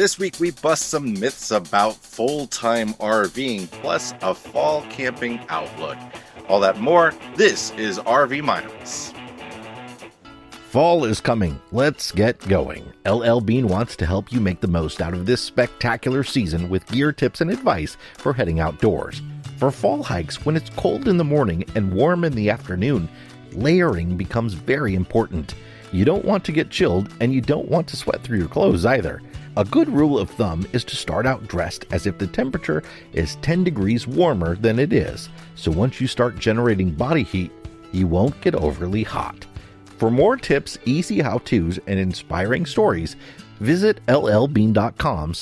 This week we bust some myths about full time RVing plus a fall camping outlook. All that more. This is RV Miles. Fall is coming. Let's get going. LL Bean wants to help you make the most out of this spectacular season with gear tips and advice for heading outdoors. For fall hikes, when it's cold in the morning and warm in the afternoon, layering becomes very important. You don't want to get chilled and you don't want to sweat through your clothes either. A good rule of thumb is to start out dressed as if the temperature is 10 degrees warmer than it is, so once you start generating body heat, you won't get overly hot. For more tips, easy how-tos, and inspiring stories, visit llbean.com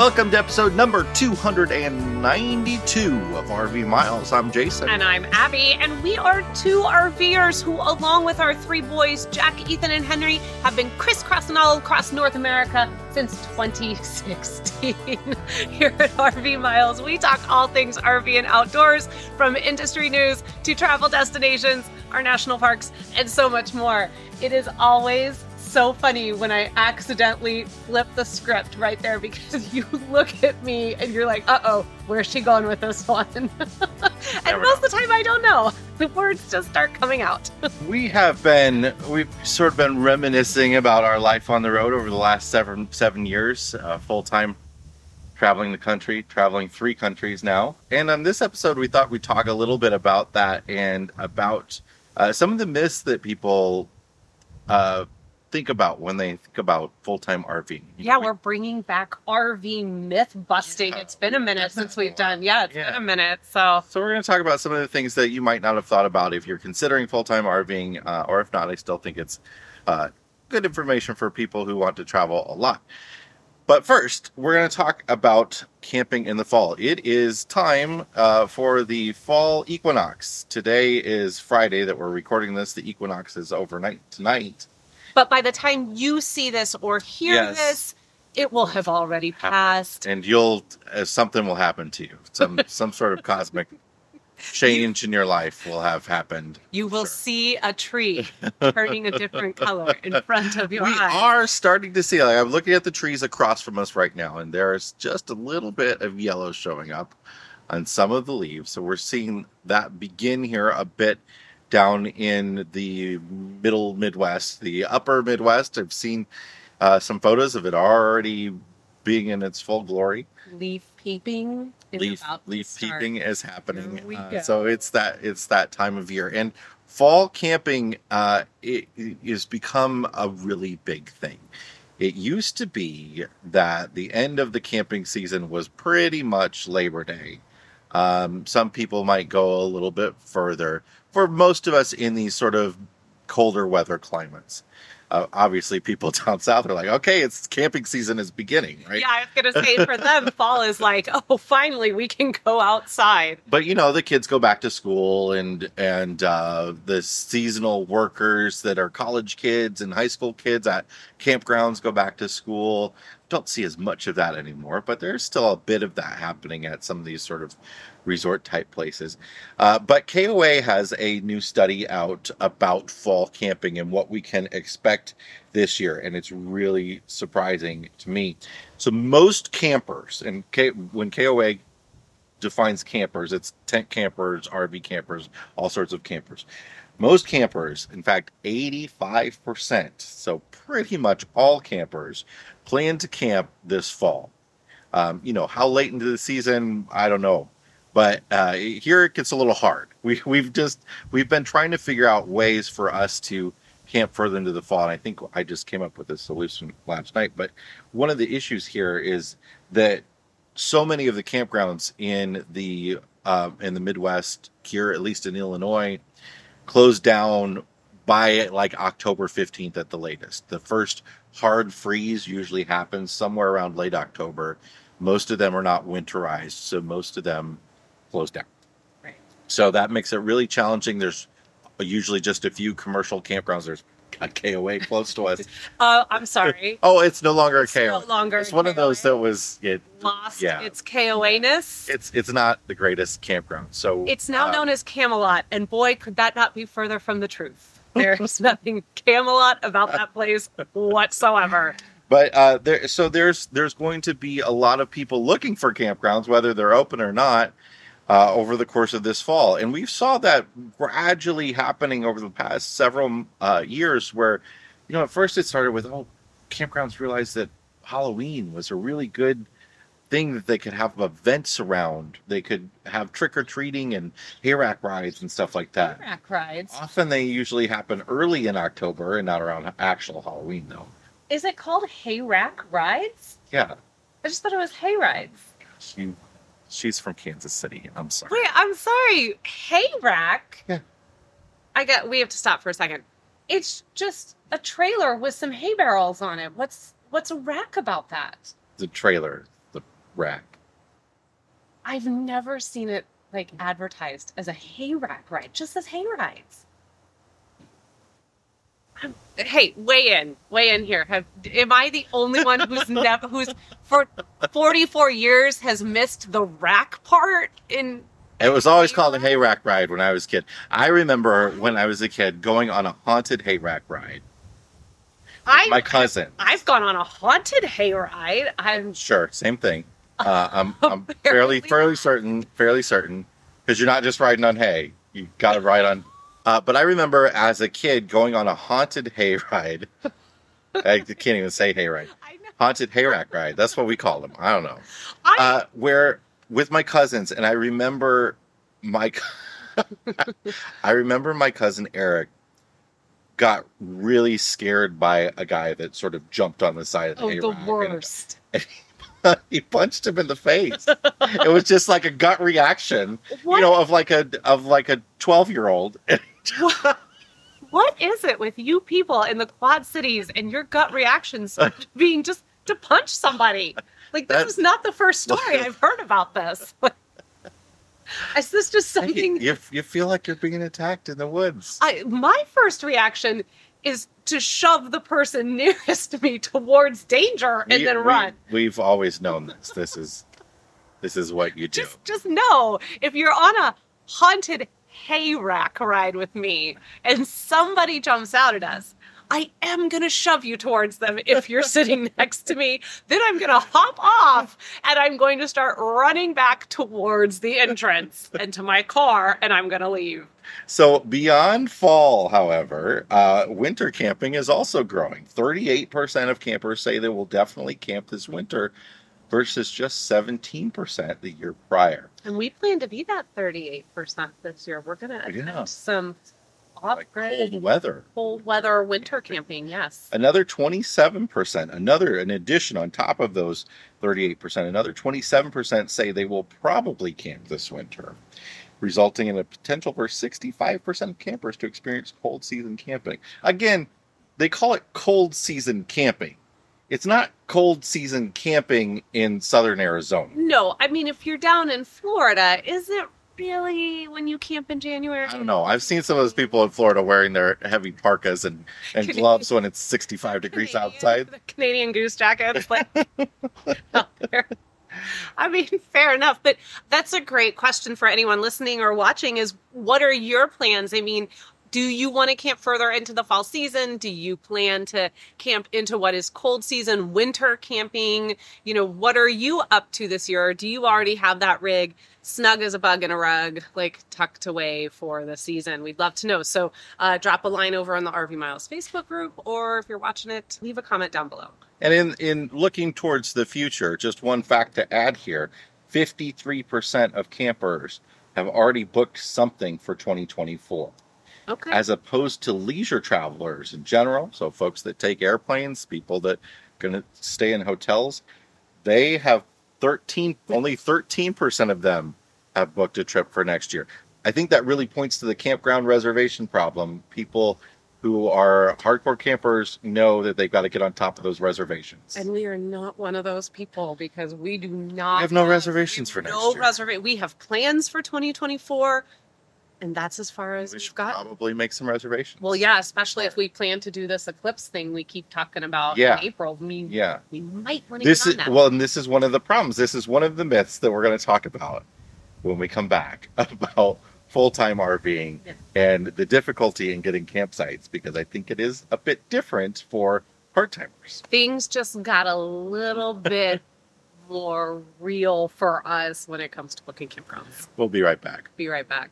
Welcome to episode number 292 of RV Miles. I'm Jason. And I'm Abby, and we are two RVers who, along with our three boys, Jack, Ethan, and Henry, have been crisscrossing all across North America since 2016. Here at RV Miles, we talk all things RV and outdoors, from industry news to travel destinations, our national parks, and so much more. It is always so funny when I accidentally flip the script right there because you look at me and you're like, uh oh, where's she going with this one? and most of the time I don't know. The words just start coming out. we have been, we've sort of been reminiscing about our life on the road over the last seven, seven years, uh, full time traveling the country, traveling three countries now. And on this episode, we thought we'd talk a little bit about that and about uh, some of the myths that people uh, think about when they think about full time RVing. You yeah, know, we're bringing back RV myth busting. Yeah, it's been a minute since we've done. Yeah, it's Yeah. been a minute. So So we're going to talk about some of the things that you might not have thought about if you're considering full-time RVing, uh, or if not, I still think it's uh, good information for people who want to travel a lot. But first, we're going to talk about camping in the fall. It is time uh, for the fall equinox. Today is Friday that we're recording this. The equinox is overnight tonight. But by the time you see this or hear Yes. this, it will have already passed. and you'll uh, something will happen to you. Some some sort of cosmic change in your life will have happened. You will Sure. see a tree turning a different color in front of your we eyes. We are starting to see like i'm looking at the trees across from us right now and there's just a little bit of yellow showing up on some of the leaves so we're seeing that begin here a bit down in the middle midwest the upper midwest. I've seen uh, some photos of it already being in its full glory. Leaf peeping. is leaf leaf peeping is happening uh, so it's that it's that time of year. And fall camping uh it, become a really big thing. It used to be that the end of the camping season was pretty much labor day. Um, some people might go a little bit further for most of us in these sort of colder weather climates. Uh, obviously people down south are like okay it's camping season is beginning right? Yeah, I was gonna say for them, fall is like, oh, finally we can go outside. but you know the kids go back to school and and uh, the seasonal workers that are college kids and high school kids at campgrounds go back to school don't see as much of that anymore but there's still a bit of that happening at some of these sort of resort type places uh, but koa has a new study out about fall camping and what we can expect this year and it's really surprising to me so most campers and K- when koa defines campers. It's tent campers, RV campers, all sorts of campers. Most campers, in fact, 85%, so pretty much all campers, plan to camp this fall. Um, you know, how late into the season, I don't know. But uh, here it gets a little hard. We, we've just, we've been trying to figure out ways for us to camp further into the fall. And I think I just came up with a solution last night. But one of the issues here is that so many of the campgrounds in the uh, in the Midwest here, at least in Illinois, closed down by like October fifteenth at the latest. The first hard freeze usually happens somewhere around late October. Most of them are not winterized, so most of them close down. Right. So that makes it really challenging. There's usually just a few commercial campgrounds. There's a KOA close to us. Uh, I'm sorry. Oh, it's no longer a It's no KOA. longer It's a one of those that was it. Lost yeah. its KOA-ness. It's it's not the greatest campground. So It's now uh, known as Camelot, and boy, could that not be further from the truth. There's nothing Camelot about that place whatsoever. But uh, there, so there's there's going to be a lot of people looking for campgrounds, whether they're open or not, uh, over the course of this fall, and we've saw that gradually happening over the past several uh, years. Where, you know, at first it started with oh, campgrounds realized that Halloween was a really good thing that they could have events around. They could have trick or treating and hayrack rides and stuff like that. Rack rides. Often they usually happen early in October and not around actual Halloween, though. Is it called Hayrack rides? Yeah. I just thought it was hay rides. She, she's from Kansas City. I'm sorry. Wait, I'm sorry. Hayrack? Yeah. I got. We have to stop for a second. It's just a trailer with some hay barrels on it. What's what's a rack about that? The trailer, rack. I've never seen it like advertised as a hay rack ride. Just as hay rides. I'm- Hey, weigh in, weigh in here. Have am I the only one who's never who's for forty four years has missed the rack part in? It was always called a hay rack ride when I was a kid. I remember when I was a kid going on a haunted hay rack ride. I My cousin. I've gone on a haunted hay ride. I'm Sure, same thing. Uh, I'm, I'm fairly fairly certain, fairly certain, because you're not just riding on hay. You got to ride on. Uh, but I remember as a kid going on a haunted hay ride. I can't even say hay ride. Haunted hayrack ride. That's what we call them. I don't know. Uh, where with my cousins, and I remember my, I remember my cousin Eric got really scared by a guy that sort of jumped on the side of the oh, hay the rack and worst. he punched him in the face. it was just like a gut reaction, What, you know, of like a of like a twelve year old. what is it with you people in the Quad Cities and your gut reactions being just to punch somebody? Like this That- is not the first story I've heard about this. Is this just something? you, you feel like you're being attacked in the woods. I, my first reaction is to shove the person nearest to me towards danger and We- then we- run. We've always known this. This is this is what you do. Just just know if you're on a haunted hay rack ride with me and somebody jumps out at us, I am gonna shove you towards them if you're sitting next to me. Then I'm gonna hop off and I'm going to start running back towards the entrance and to my car and I'm gonna leave. So beyond fall, however, uh, winter camping is also growing. Thirty-eight percent of campers say they will definitely camp this winter, versus just seventeen percent the year prior. And we plan to be that 38% this year. We're gonna Yeah. some Like cold weather. cold weather winter camping. Yes. Another 27%, another an addition on top of those 38%, another 27% say they will probably camp this winter, resulting in a potential for 65% of campers to experience cold season camping. Again, they call it cold season camping. It's not cold season camping in southern Arizona. No, I mean if you're down in Florida, is it really when you camp in January? I don't know. I've seen some of those people in Florida wearing their heavy parkas and, and gloves when it's 65 degrees Canadian- outside. The Canadian goose jackets, like oh, there. I mean, fair enough, but that's a great question for anyone listening or watching. Is what are your plans? I mean, do you want to camp further into the fall season? Do you plan to camp into what is cold season, winter camping? You know, what are you up to this year? Do you already have that rig snug as a bug in a rug, like tucked away for the season? We'd love to know. So uh, drop a line over on the RV Miles Facebook group, or if you're watching it, leave a comment down below. And in, in looking towards the future, just one fact to add here 53% of campers have already booked something for 2024, Okay. as opposed to leisure travelers in general. So, folks that take airplanes, people that going to stay in hotels, they have 13, only 13% of them have booked a trip for next year. I think that really points to the campground reservation problem. People who are hardcore campers know that they've got to get on top of those reservations. and we are not one of those people because we do not We have no reservations for next no year. reserva- We have plans for 2024. And that's as far as we we've got. probably make some reservations. Well, yeah, especially if we plan to do this eclipse thing we keep talking about Yeah. in April. I mean, Yeah. we might want to This get is that. well, and this is one of the problems. This is one of the myths that we're going to talk about when we come back about full-time RVing Yeah. and the difficulty in getting campsites because I think it is a bit different for part-timers. Things just got a little bit more real for us when it comes to booking campgrounds. We'll be right back. Be right back.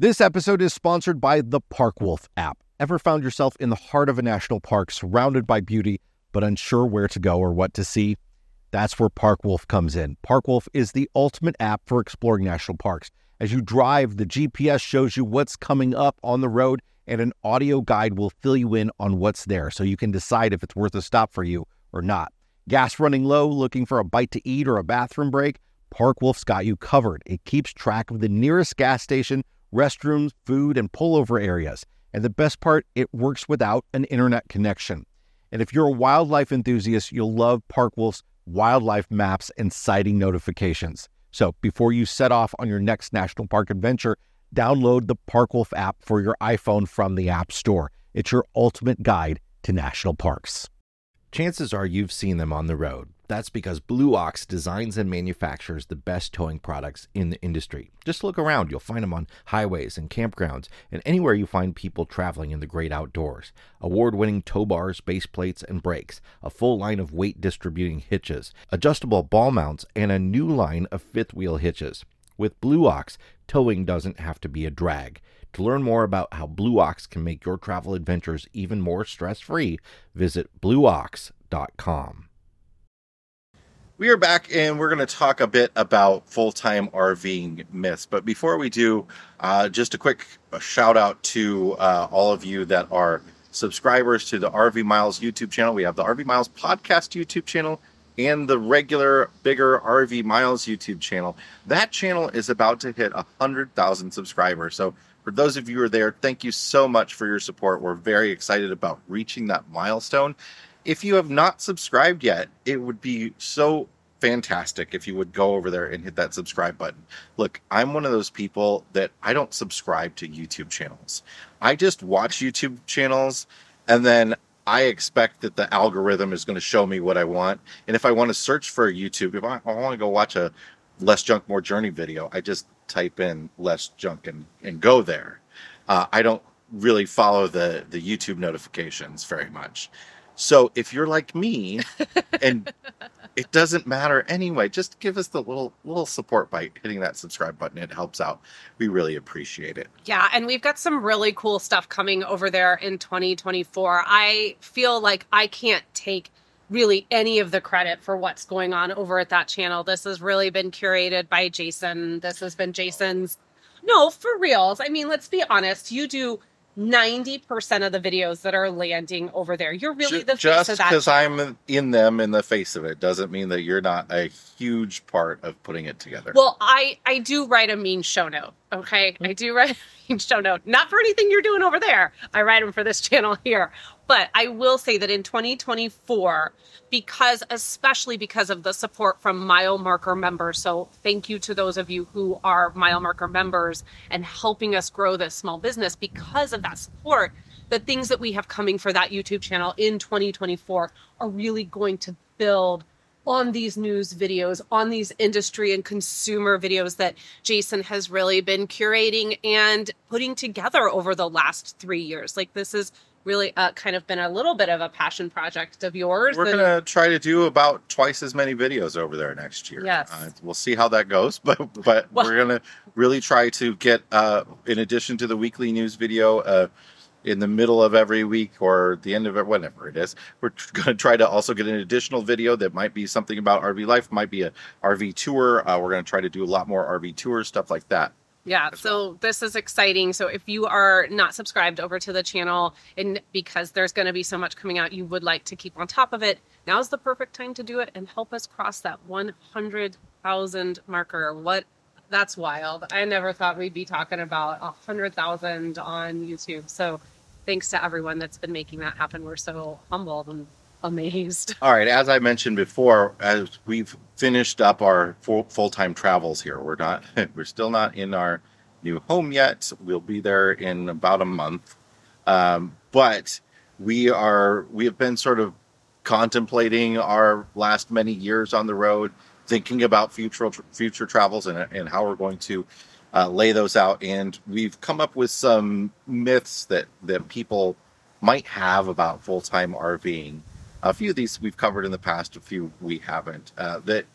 This episode is sponsored by the Parkwolf app. Ever found yourself in the heart of a national park surrounded by beauty, but unsure where to go or what to see? That's where Parkwolf comes in. Parkwolf is the ultimate app for exploring national parks. As you drive, the GPS shows you what's coming up on the road, and an audio guide will fill you in on what's there so you can decide if it's worth a stop for you or not. Gas running low, looking for a bite to eat or a bathroom break? Parkwolf's got you covered. It keeps track of the nearest gas station, restrooms, food, and pullover areas. And the best part, it works without an internet connection. And if you're a wildlife enthusiast, you'll love Parkwolf's wildlife maps and sighting notifications. So before you set off on your next national park adventure, download the Parkwolf app for your iPhone from the App Store. It's your ultimate guide to national parks. Chances are you've seen them on the road. That's because Blue Ox designs and manufactures the best towing products in the industry. Just look around, you'll find them on highways and campgrounds and anywhere you find people traveling in the great outdoors. Award winning tow bars, base plates, and brakes, a full line of weight distributing hitches, adjustable ball mounts, and a new line of fifth wheel hitches. With Blue Ox, towing doesn't have to be a drag. To learn more about how Blue Ox can make your travel adventures even more stress free, visit blueox.com. We are back and we're going to talk a bit about full time RVing myths. But before we do, uh, just a quick shout out to uh, all of you that are subscribers to the RV Miles YouTube channel. We have the RV Miles podcast YouTube channel and the regular bigger RV Miles YouTube channel. That channel is about to hit 100,000 subscribers. So, for those of you who are there, thank you so much for your support. We're very excited about reaching that milestone if you have not subscribed yet, it would be so fantastic if you would go over there and hit that subscribe button. Look, I'm one of those people that I don't subscribe to YouTube channels. I just watch YouTube channels and then I expect that the algorithm is going to show me what I want. And if I want to search for YouTube, if I, I want to go watch a less junk, more journey video, I just type in less junk and, and go there. Uh, I don't really follow the, the YouTube notifications very much. So if you're like me and it doesn't matter anyway, just give us the little little support by hitting that subscribe button. It helps out. We really appreciate it. Yeah, and we've got some really cool stuff coming over there in 2024. I feel like I can't take really any of the credit for what's going on over at that channel. This has really been curated by Jason. This has been Jason's. No, for reals. I mean, let's be honest. You do 90% of the videos that are landing over there. You're really the face just of that. because I'm in them in the face of it doesn't mean that you're not a huge part of putting it together. Well, I I do write a mean show note. Okay, I do write a show note. Not for anything you're doing over there. I write them for this channel here. But I will say that in 2024, because especially because of the support from mile marker members. So thank you to those of you who are mile marker members and helping us grow this small business. Because of that support, the things that we have coming for that YouTube channel in 2024 are really going to build on these news videos, on these industry and consumer videos that Jason has really been curating and putting together over the last three years. Like this is really uh, kind of been a little bit of a passion project of yours. We're and- gonna try to do about twice as many videos over there next year. Yes. uh, we'll see how that goes, but but Well- we're gonna really try to get, uh, in addition to the weekly news video, uh, in the middle of every week or the end of it, whenever it is, we're gonna try to also get an additional video that might be something about RV life, might be a RV tour. Uh, we're gonna try to do a lot more RV tours, stuff like that. Yeah, so this is exciting. So if you are not subscribed over to the channel and because there's going to be so much coming out, you would like to keep on top of it, now's the perfect time to do it and help us cross that 100,000 marker. What that's wild. I never thought we'd be talking about a 100,000 on YouTube. So thanks to everyone that's been making that happen. We're so humbled and amazed. All right, as I mentioned before, as we've finished up our full time travels here, we're not, we're still not in our new home yet. We'll be there in about a month. Um, but we are we have been sort of contemplating our last many years on the road, thinking about future future travels and, and how we're going to uh, lay those out. And we've come up with some myths that that people might have about full time RVing. A few of these we've covered in the past, a few we haven't. Uh, that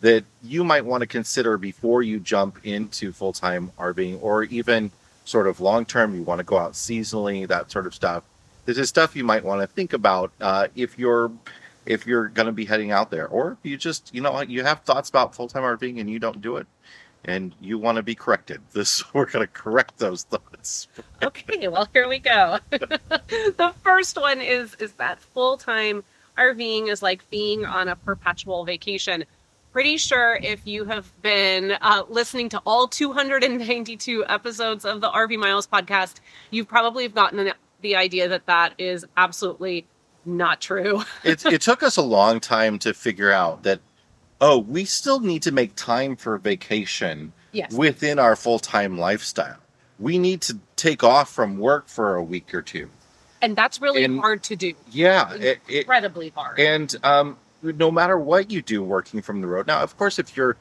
that you might want to consider before you jump into full time RVing, or even sort of long term. You want to go out seasonally, that sort of stuff. This is stuff you might want to think about uh, if you're if you're going to be heading out there, or you just you know you have thoughts about full time RVing and you don't do it and you want to be corrected. This we're going to correct those thoughts. okay, well here we go. the first one is is that full time RVing is like being on a perpetual vacation. Pretty sure if you have been uh, listening to all 292 episodes of the RV Miles podcast, you've probably have gotten the idea that that is absolutely not true. it, it took us a long time to figure out that oh, we still need to make time for vacation yes. within our full time lifestyle. We need to take off from work for a week or two. And that's really and, hard to do. Yeah. It, incredibly hard. And um, no matter what you do working from the road. Now, of course, if you're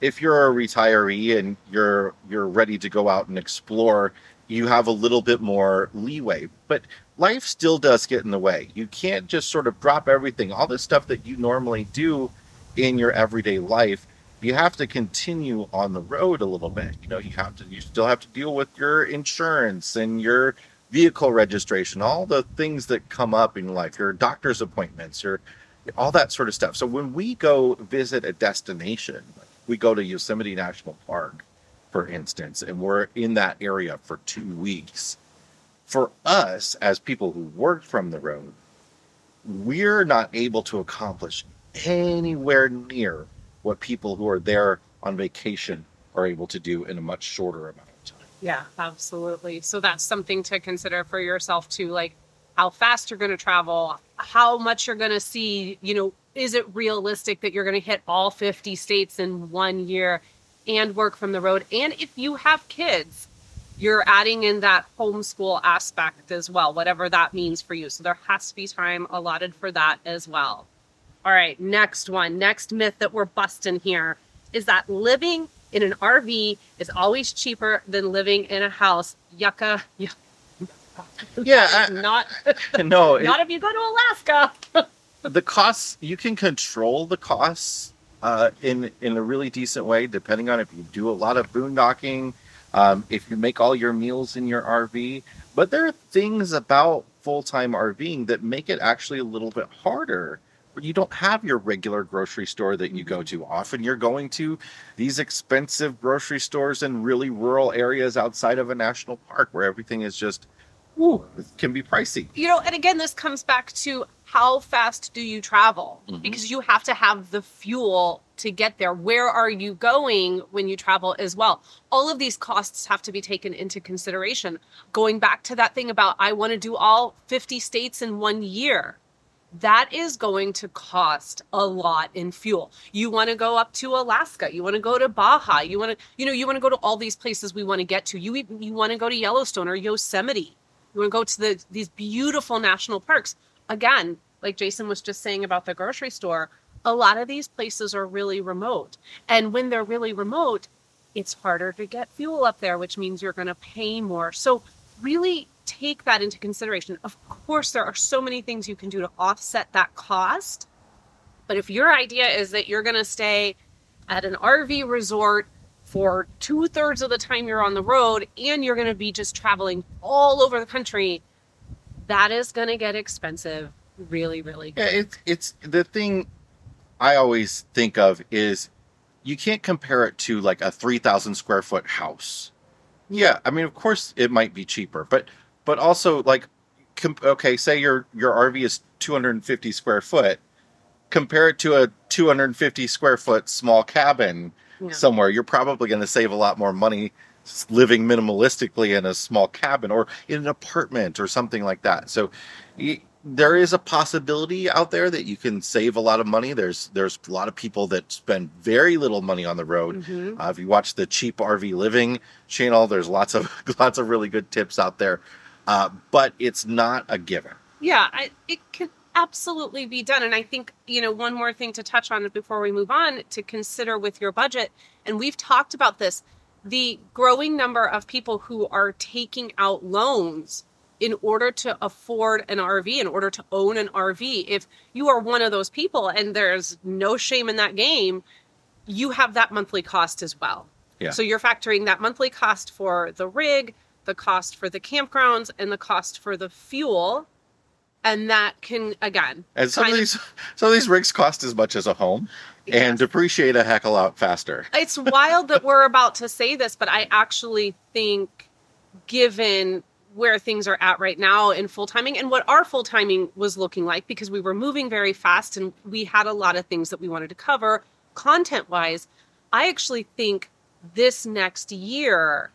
if you're a retiree and you're you're ready to go out and explore, you have a little bit more leeway. But life still does get in the way. You can't just sort of drop everything, all this stuff that you normally do in your everyday life, you have to continue on the road a little bit. You know, you have to you still have to deal with your insurance and your vehicle registration, all the things that come up in life, your doctor's appointments, your all that sort of stuff. So when we go visit a destination, we go to Yosemite National Park, for instance, and we're in that area for two weeks. For us, as people who work from the road, we're not able to accomplish anywhere near what people who are there on vacation are able to do in a much shorter amount of time. Yeah, absolutely. So that's something to consider for yourself too, like how fast you're going to travel, how much you're going to see, you know, is it realistic that you're going to hit all 50 states in one year and work from the road? And if you have kids, you're adding in that homeschool aspect as well, whatever that means for you. So there has to be time allotted for that as well. All right, next one. Next myth that we're busting here is that living in an RV is always cheaper than living in a house. Yucca. yucca. Yeah, I, not no, not it, if you go to Alaska. the costs you can control the costs uh, in in a really decent way, depending on if you do a lot of boondocking, um, if you make all your meals in your RV. But there are things about full time RVing that make it actually a little bit harder you don't have your regular grocery store that you go to. Often you're going to these expensive grocery stores in really rural areas outside of a national park where everything is just ooh, can be pricey. You know, and again this comes back to how fast do you travel? Mm-hmm. Because you have to have the fuel to get there. Where are you going when you travel as well? All of these costs have to be taken into consideration. Going back to that thing about I want to do all 50 states in one year that is going to cost a lot in fuel. You want to go up to Alaska, you want to go to Baja, you want to, you know, you want to go to all these places we want to get to. You you want to go to Yellowstone or Yosemite. You want to go to the these beautiful national parks. Again, like Jason was just saying about the grocery store, a lot of these places are really remote. And when they're really remote, it's harder to get fuel up there, which means you're going to pay more. So really take that into consideration. Of course, there are so many things you can do to offset that cost. But if your idea is that you're going to stay at an RV resort for two thirds of the time you're on the road and you're going to be just traveling all over the country, that is going to get expensive really, really Yeah, it's, it's the thing I always think of is you can't compare it to like a 3,000 square foot house. Yeah, I mean, of course it might be cheaper, but but also like okay say your your rv is 250 square foot compare it to a 250 square foot small cabin yeah. somewhere you're probably going to save a lot more money living minimalistically in a small cabin or in an apartment or something like that so there is a possibility out there that you can save a lot of money. There's there's a lot of people that spend very little money on the road. Mhm. Uh, if you watch the cheap RV living channel, there's lots of lots of really good tips out there. Uh, but it's not a given. Yeah, I, it can absolutely be done. And I think, you know, one more thing to touch on before we move on to consider with your budget, and we've talked about this the growing number of people who are taking out loans in order to afford an RV, in order to own an RV. If you are one of those people and there's no shame in that game, you have that monthly cost as well. Yeah. So you're factoring that monthly cost for the rig, the cost for the campgrounds, and the cost for the fuel. And that can again And some of these some of these rigs cost as much as a home and depreciate a heck of a lot faster. it's wild that we're about to say this, but I actually think, given where things are at right now in full timing and what our full timing was looking like, because we were moving very fast and we had a lot of things that we wanted to cover content wise, I actually think this next year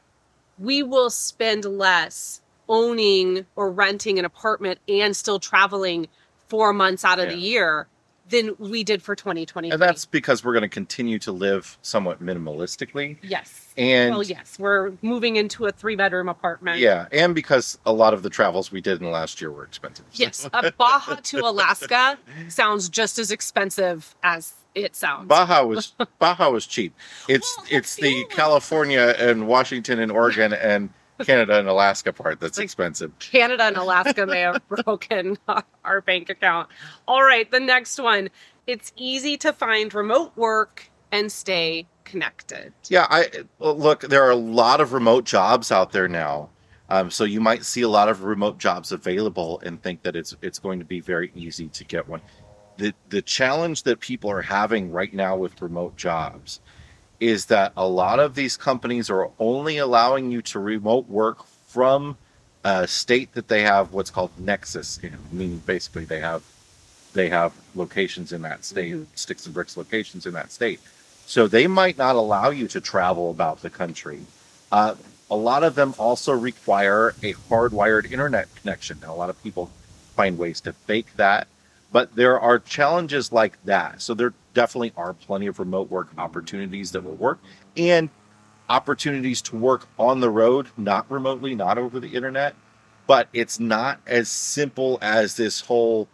we will spend less owning or renting an apartment and still traveling four months out of the year than we did for 2020. And that's because we're going to continue to live somewhat minimalistically. yes. And well, yes, we're moving into a three bedroom apartment. yeah, and because a lot of the travels we did in the last year were expensive. Yes, a Baja to Alaska sounds just as expensive as it sounds. Baja was Baja was cheap. It's Well, the it's the California and Washington and Oregon and Canada and Alaska part that's Like- expensive. Canada and Alaska may have broken our bank account. All right, the next one. It's easy to find remote work and stay connected. Yeah, I look. There are a lot of remote jobs out there now, um, so you might see a lot of remote jobs available and think that it's it's going to be very easy to get one. the The challenge that people are having right now with remote jobs is that a lot of these companies are only allowing you to remote work from a state that they have what's called nexus in, meaning basically they have they have locations in that state, Mhm. sticks and bricks locations in that state. So they might not allow you to travel about the country. Uh, a lot of them also require a hardwired internet connection. Now, a lot of people find ways to fake that, but there are challenges like that. So there definitely are plenty of remote work opportunities that will work and opportunities to work on the road, not remotely, not over the internet. But it's not as simple as this whole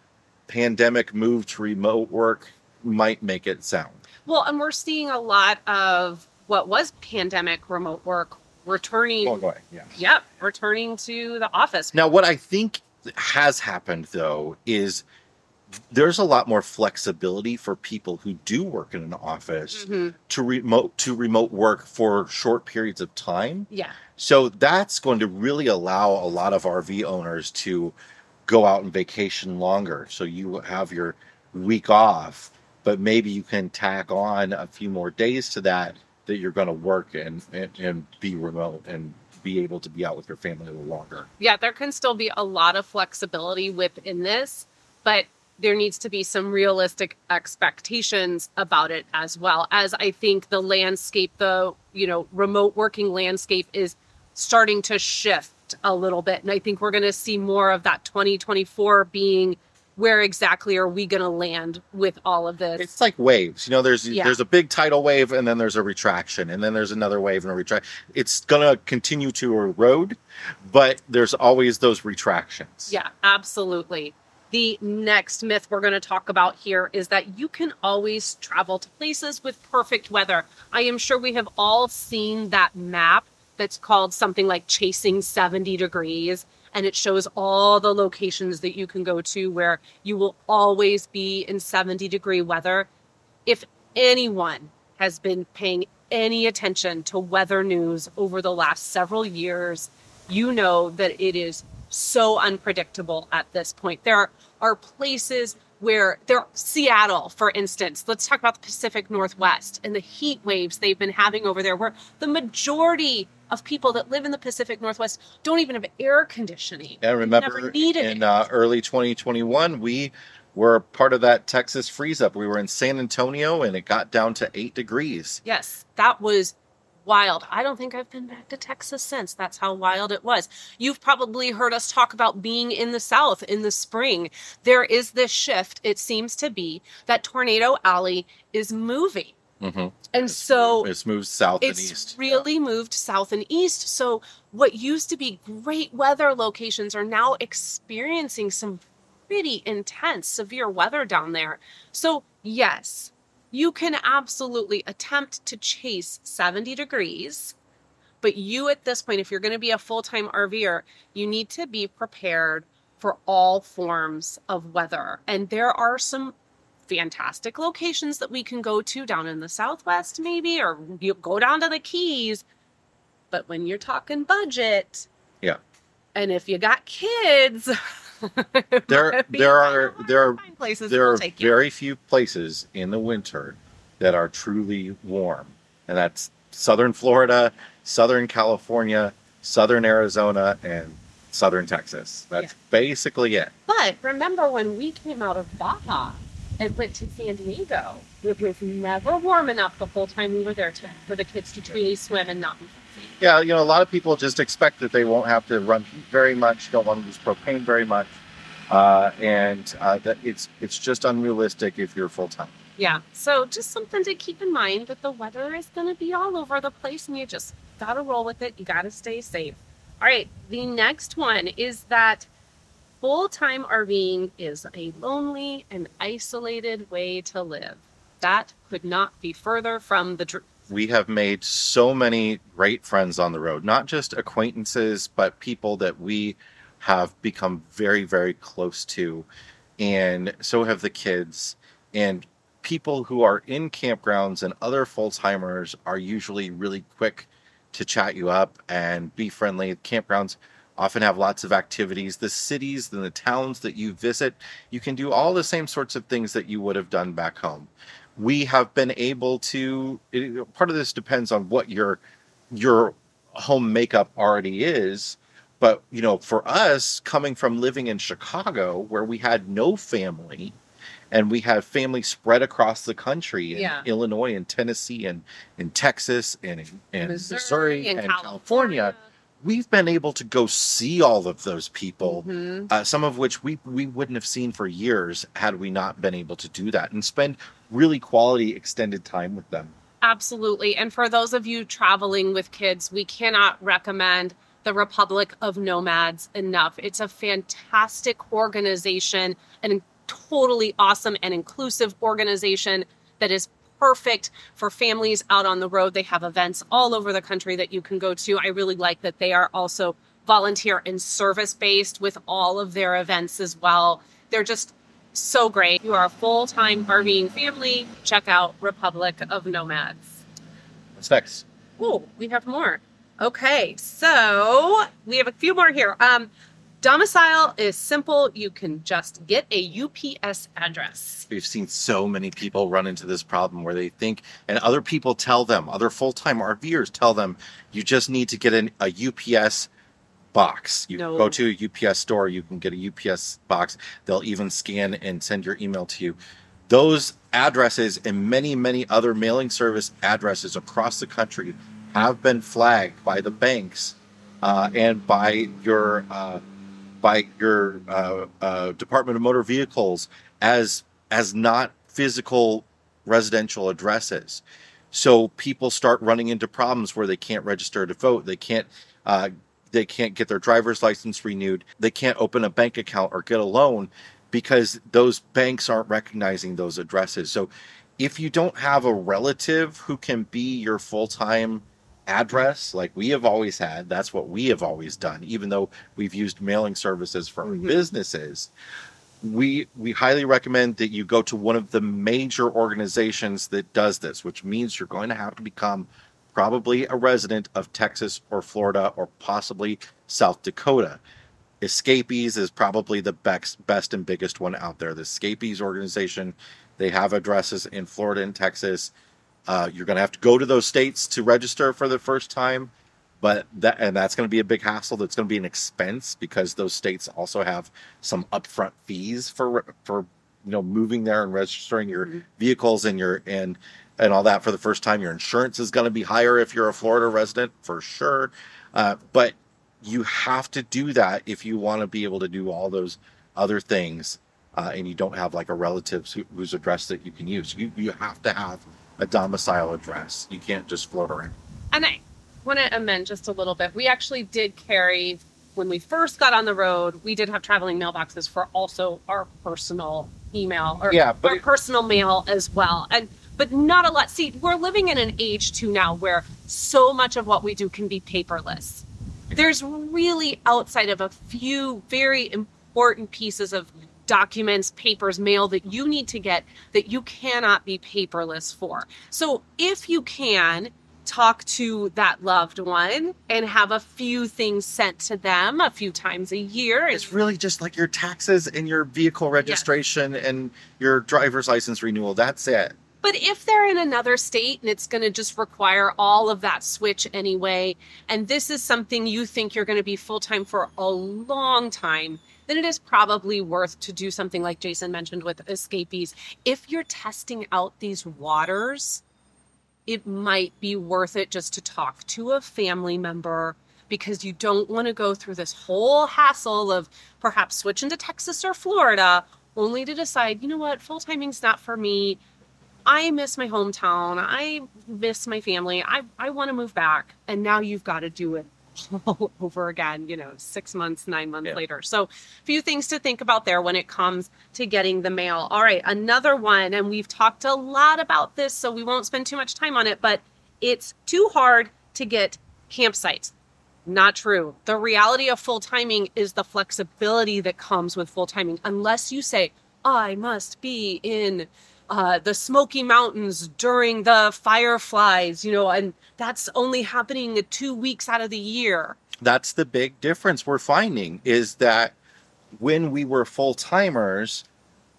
pandemic move to remote work might make it sound. Well, and we're seeing a lot of what was pandemic remote work returning. Going away, yeah. Yep, returning to the office. Now, what I think has happened though is there's a lot more flexibility for people who do work in an office Mhm. to remote to remote work for short periods of time. Yeah. So that's going to really allow a lot of RV owners to go out and vacation longer. So you have your week off, but maybe you can tack on a few more days to that that you're going to work and, and and be remote and be able to be out with your family a little longer. yeah, there can still be a lot of flexibility within this, but there needs to be some realistic expectations about it as well. As I think the landscape, the you know, remote working landscape is starting to shift a little bit. And I think we're gonna see more of that 2024 being where exactly are we gonna land with all of this? It's like waves. You know, there's Yeah. there's a big tidal wave and then there's a retraction and then there's another wave and a retract. It's gonna continue to erode, but there's always those retractions. Yeah, absolutely. The next myth we're going to talk about here is that you can always travel to places with perfect weather. I am sure we have all seen that map that's called something like Chasing 70 Degrees, and it shows all the locations that you can go to where you will always be in 70 degree weather. If anyone has been paying any attention to weather news over the last several years, you know that it is so unpredictable at this point. There are, are places where there Seattle, for instance, let's talk about the Pacific Northwest and the heat waves they've been having over there, where the majority of people that live in the Pacific Northwest don't even have air conditioning. And remember, in uh, early 2021, we were part of that Texas freeze up. We were in San Antonio and it got down to eight degrees. Yes, that was wild. I don't think I've been back to Texas since. That's how wild it was. You've probably heard us talk about being in the South in the spring. There is this shift, it seems to be, that Tornado Alley is moving. Hmm And so It's moved south and it's east. really moved south and east. So what used to be great weather locations are now experiencing some pretty intense, severe weather down there. So yes, you can absolutely attempt to chase 70 degrees. But you, at this point, if you're going to be a full time RVer, you need to be prepared for all forms of weather. And there are some fantastic locations that we can go to down in the Southwest, maybe, or you go down to the Keys. But when you're talking budget, Yeah. and if you got kids, There- there are- there are- places there are take you. very few places in the winter that are truly warm, and that's southern Florida, southern California, southern Arizona, and southern Texas. That's basically it. But remember when we came out of Baja and went to San Diego, it was never warm enough the whole time we were there to, for the kids to truly swim and not be freezing. Yeah, you know, a lot of people just expect that they won't have to run very much, don't want to use propane very much, uh, and uh, that it's it's just unrealistic if you're full time. Yeah. So just something to keep in mind that the weather is going to be all over the place and you just got to roll with it. You got to stay safe. All right. The next one is that full time RVing is a lonely and isolated way to live. That could not be further from the truth. we have made so many great friends on the road, not just acquaintances, but people that we have become very, very close to. And so have the kids. And people who are in campgrounds and other full timers are usually really quick to chat you up and be friendly. Campgrounds often have lots of activities. The cities and the towns that you visit, you can do all the same sorts of things that you would have done back home we have been able to it, part of this depends on what your your home makeup already is but you know for us coming from living in chicago where we had no family and we have family spread across the country in Yeah. illinois and tennessee and in texas and in, in missouri, and, California. california we've been able to go see all of those people Mhm. uh, some of which we we wouldn't have seen for years had we not been able to do that and spend really quality extended time with them. Absolutely. And for those of you traveling with kids, we cannot recommend the Republic of Nomads enough. It's a fantastic organization and totally awesome and inclusive organization that is perfect for families out on the road. They have events all over the country that you can go to. I really like that they are also volunteer and service based with all of their events as well. They're just so great. You are a full time RVing family. Check out Republic of Nomads. What's next? Oh, we have more. Okay, so we have a few more here. Um, domicile is simple. You can just get a UPS address. We've seen so many people run into this problem where they think, and other people tell them, other full time RVers tell them, you just need to get an, a UPS box. You No. go to a UPS store, you can get a UPS box. They'll even scan and send your email to you. Those addresses and many, many other mailing service addresses across the country have been flagged by the banks uh, and by your uh, by your uh, uh, Department of Motor Vehicles as as not physical residential addresses. So people start running into problems where they can't register to vote. They can't uh, they can't get their driver's license renewed. They can't open a bank account or get a loan because those banks aren't recognizing those addresses. So if you don't have a relative who can be your full time address like we have always had, that's what we have always done, even though we've used mailing services for Mhm. businesses. We we highly recommend that you go to one of the major organizations that does this, which means you're going to have to become probably a resident of Texas or Florida or possibly South Dakota. Escapees is probably the best, best and biggest one out there. The Escapees organization, they have addresses in Florida and Texas. Uh, you're going to have to go to those states to register for the first time, but that and that's going to be a big hassle. That's going to be an expense because those states also have some upfront fees for for you know moving there and registering your Mhm. vehicles and your and and all that for the first time. Your insurance is going to be higher if you're a Florida resident for sure. Uh, but you have to do that if you want to be able to do all those other things, uh, and you don't have like a relative who, whose address that you can use. You you have to have a domicile address. You can't just float around. And I want to amend just a little bit. We actually did carry, when we first got on the road, we did have traveling mailboxes for also our personal email or Yeah, but our it- personal mail as well. And but not a lot. See, we're living in an age too now where so much of what we do can be paperless. There's really outside of a few very important pieces of documents, papers, mail that you need to get that you cannot be paperless for. So if you can, talk to that loved one and have a few things sent to them a few times a year. It's really just like your taxes and your vehicle registration and your driver's license renewal. That's it. But if they're in another state and it's going to just require all of that switch anyway, and this is something you think you're going to be full time for a long time, then it is probably worth to do something like Jason mentioned with escapees. If you're testing out these waters, it might be worth it just to talk to a family member because you don't want to go through this whole hassle of perhaps switching to Texas or Florida only to decide, you know what, full timing's not for me. I miss my hometown. I miss my family. I, I want to move back. And now you've got to do it all over again, you know, six months, nine months Yeah. later. So, a few things to think about there when it comes to getting the mail. All right, another one. And we've talked a lot about this, so we won't spend too much time on it, but it's too hard to get campsites. Not true. The reality of full timing is the flexibility that comes with full timing. Unless you say, I must be in uh, the Smoky Mountains during the fireflies, you know, and that's only happening two weeks out of the year. That's the big difference we're finding is that when we were full timers,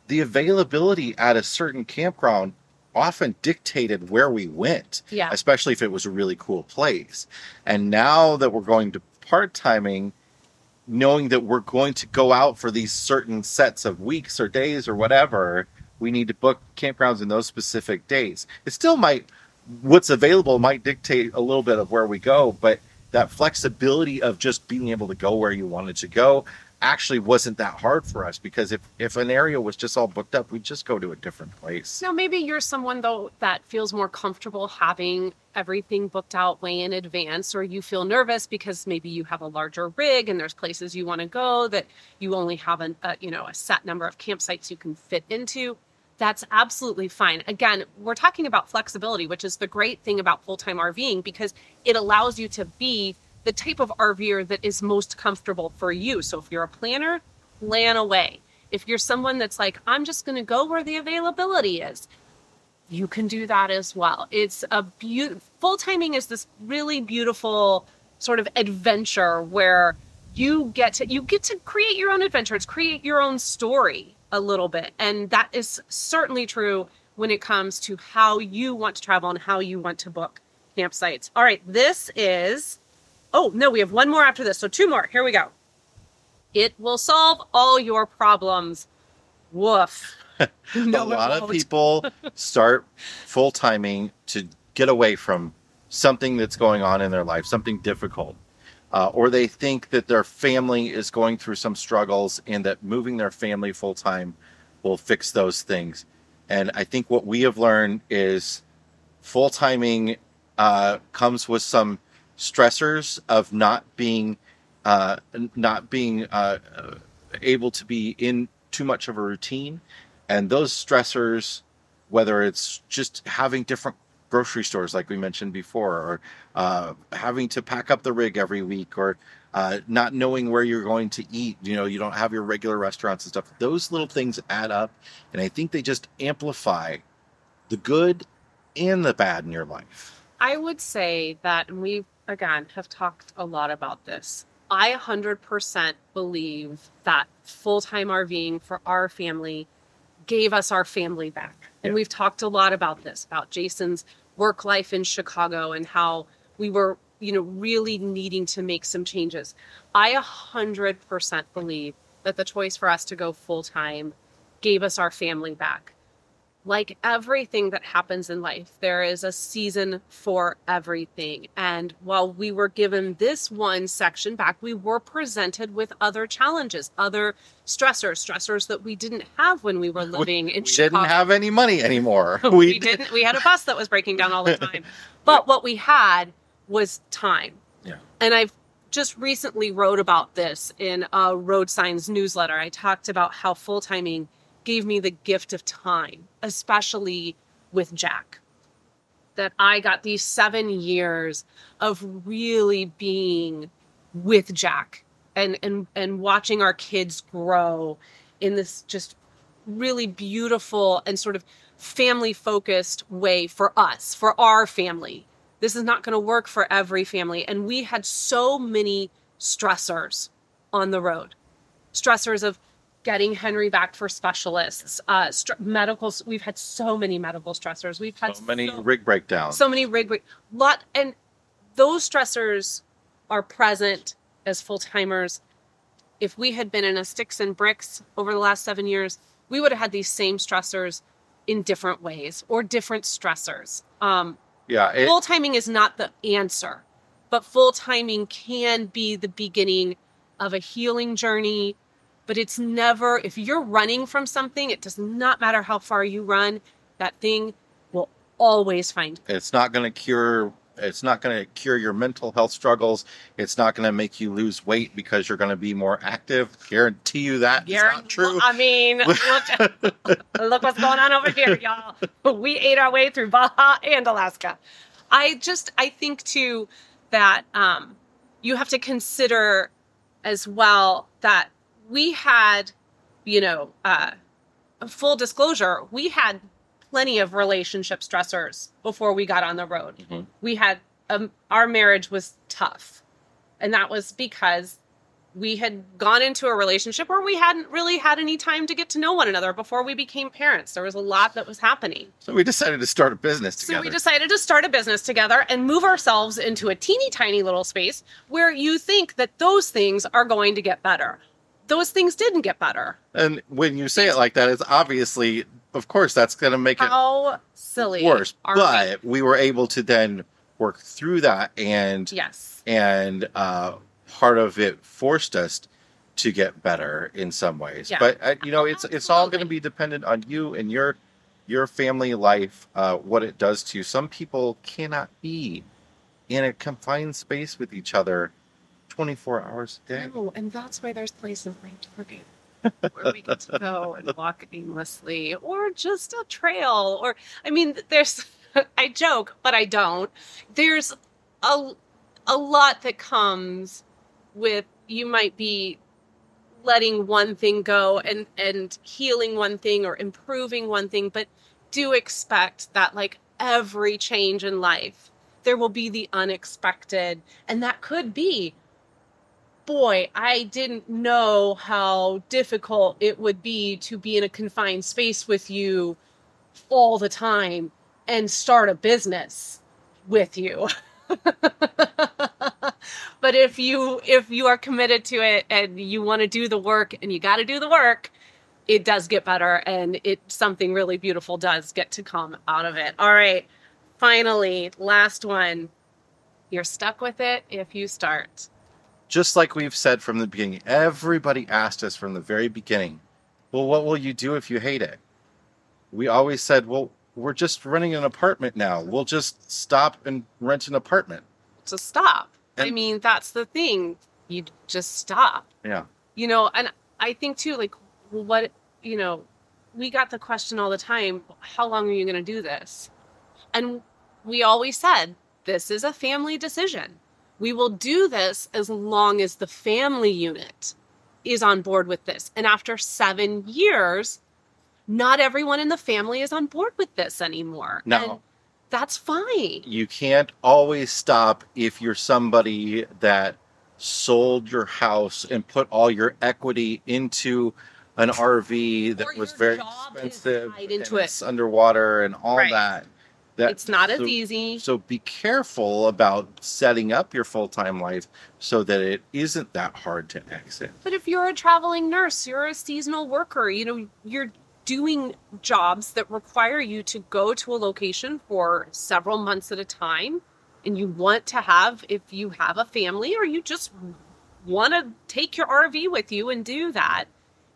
the availability at a certain campground often dictated where we went. Yeah. especially if it was a really cool place. And now that we're going to part timing, knowing that we're going to go out for these certain sets of weeks or days or whatever, we need to book campgrounds in those specific days. It still might, what's available might dictate a little bit of where we go, but that flexibility of just being able to go where you wanted to go actually wasn't that hard for us because if if an area was just all booked up we'd just go to a different place Now, maybe you're someone though that feels more comfortable having everything booked out way in advance, or you feel nervous because maybe you have a larger rig and there's places you want to go that you only have an, a you know a set number of campsites you can fit into. That's absolutely fine. Again, we're talking about flexibility, which is the great thing about full time RVing because it allows you to be the type of RVer that is most comfortable for you. So if you're a planner, plan away. If you're someone that's like, I'm just going to go where the availability is, you can do that as well. It's a beautiful full timing is this really beautiful sort of adventure where you get to you get to create your own adventures, create your own story a little bit. And that is certainly true when it comes to how you want to travel and how you want to book campsites. All right, this is Oh, no, we have one more after this. So two more. Here we go. It will solve all your problems. Woof. a lot of people start full timing to get away from something that's going on in their life, something difficult. Uh, or they think that their family is going through some struggles and that moving their family full time will fix those things. And I think what we have learned is full timing uh, comes with some stressors of not being uh, not being uh, uh, able to be in too much of a routine and those stressors whether it's just having different grocery stores like we mentioned before or uh, having to pack up the rig every week or uh, not knowing where you're going to eat you know you don't have your regular restaurants and stuff those little things add up and i think they just amplify the good and the bad in your life I would say that, and we again have talked a lot about this. I 100% believe that full time RVing for our family gave us our family back. And Yeah. we've talked a lot about this, about Jason's work life in Chicago and how we were, you know, really needing to make some changes. I 100% believe that the choice for us to go full time gave us our family back. Like everything that happens in life, there is a season for everything. And while we were given this one section back, we were presented with other challenges, other stressors, stressors that we didn't have when we were living in we Chicago. didn't have any money anymore. we didn't. We had a bus that was breaking down all the time. But what we had was time. Yeah. And I've just recently wrote about this in a road signs newsletter. I talked about how full timing gave me the gift of time, especially with Jack. That I got these seven years of really being with Jack and and and watching our kids grow in this just really beautiful and sort of family focused way for us, for our family. This is not going to work for every family. And we had so many stressors on the road stressors of getting Henry back for specialists, uh, str- medicals. We've had so many medical stressors. We've had so many so- rig breakdowns. so many rig rig- lot and those stressors are present as full timers if we had been in a sticks and bricks over the last seven years we would have had these same stressors in different ways or different stressors um, yeah, it, full timing is not the answer but full timing can be the beginning of a healing journey but it's never if you're running from something it does not matter how far you run that thing will always find you. it's not going to cure it's not going to cure your mental health struggles it's not going to make you lose weight because you're going to be more active guarantee you that it's not true I mean, look, look what's going on over here, y'all. We ate our way through Baja and Alaska. I just, I think too that um, you have to consider as well that we had, you know, uh, full disclosure, we had plenty of relationship stressors before we got on the road. Mhm. We had, um, our marriage was tough. And that was because we had gone into a relationship where we hadn't really had any time to get to know one another before we became parents. There was a lot that was happening. so we decided to start a business So we decided to start a business together and move ourselves into a teeny tiny little space where you think that those things are going to get better. Those things didn't get better. and when you say it like that it's obviously of course that's going to make it How silly. worse are we? but we were able to then work through that and yes. and uh, part of it forced us to get better in some ways. Yeah. But uh, you know, it's it's all going to be dependent on you and your your family life, uh, what it does to you. Some people cannot be in a confined space with each other twenty four hours a day. No, and that's why there's places like Target where we get to go and walk aimlessly, or just a trail, or I mean, there's. I joke, but I don't. There's a a lot that comes with you might be letting one thing go and and healing one thing or improving one thing, but do expect that like every change in life there will be the unexpected and that could be boy, I didn't know how difficult it would be to be in a confined space with you all the time and start a business with you. but if you if you are committed to it and you want to do the work and you got to do the work, it does get better and it something really beautiful does get to come out of it. All right. Finally, last one. You're stuck with it if you start. Just like we've said from the beginning, everybody asked us from the very beginning, "Well, what will you do if you hate it?" We always said, "Well, we're just renting an apartment now. We'll just stop and rent an apartment." to stop. I mean, that's the thing. You just stop. Yeah. You know, and I think too, like, what, you know, we got the question all the time how long are you going to do this? And we always said, this is a family decision. We will do this as long as the family unit is on board with this. And after seven years, not everyone in the family is on board with this anymore. No. And that's fine. you can't always stop if you're somebody that sold your house and put all your equity into an RV that was very expensive into and it. it's underwater and all Right. that. That it's not as easy. So be careful about setting up your full-time life so that it isn't that hard to exit. But if you're a traveling nurse, you're a seasonal worker, you know, you're doing jobs that require you to go to a location for several months at a time and you want to have if you have a family or you just want to take your RV with you and do that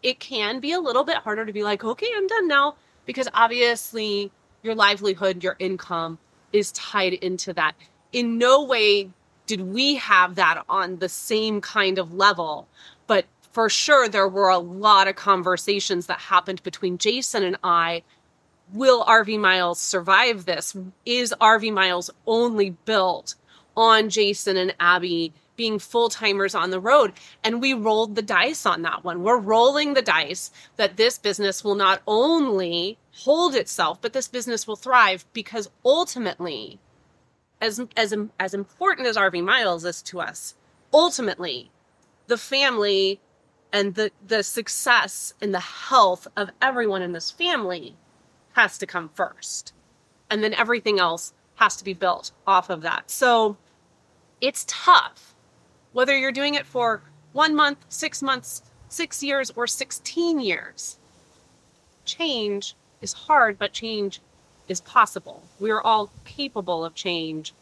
it can be a little bit harder to be like okay I'm done now because obviously your livelihood your income is tied into that in no way did we have that on the same kind of level but for sure there were a lot of conversations that happened between Jason and I. Will RV Miles survive this? Is RV Miles only built on Jason and Abby being full timers on the road? And we rolled the dice on that one. We're rolling the dice that this business will not only hold itself, but this business will thrive because ultimately, as as as important as RV Miles is to us, ultimately, the family and the the success and the health of everyone in this family has to come first and then everything else has to be built off of that so it's tough whether you're doing it for one month six months six years or 16 years change is hard but change is possible we're all capable of change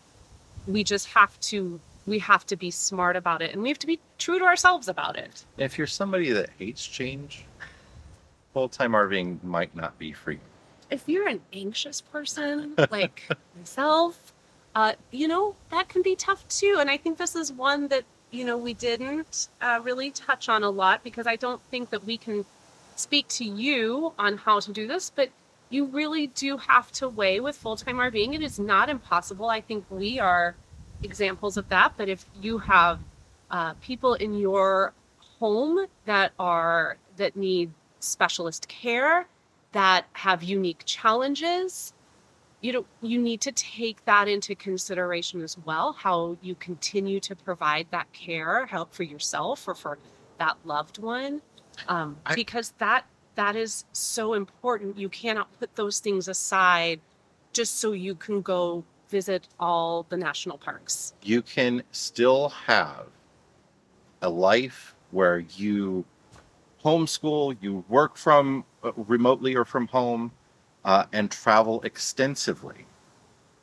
we just have to we have to be smart about it and we have to be true to ourselves about it. If you're somebody that hates change, full time RVing might not be for you. If you're an anxious person like myself, uh, you know, that can be tough too. And I think this is one that, you know, we didn't uh, really touch on a lot because I don't think that we can speak to you on how to do this, but you really do have to weigh with full time RVing. It is not impossible. I think we are examples of that. But if you have uh, people in your home that are that need specialist care, that have unique challenges, you know, you need to take that into consideration as well. How you continue to provide that care, help for yourself or for that loved one, um, I- because that that is so important. You cannot put those things aside just so you can go visit all the national parks. You can still have a life where you homeschool, you work from uh, remotely or from home, uh, and travel extensively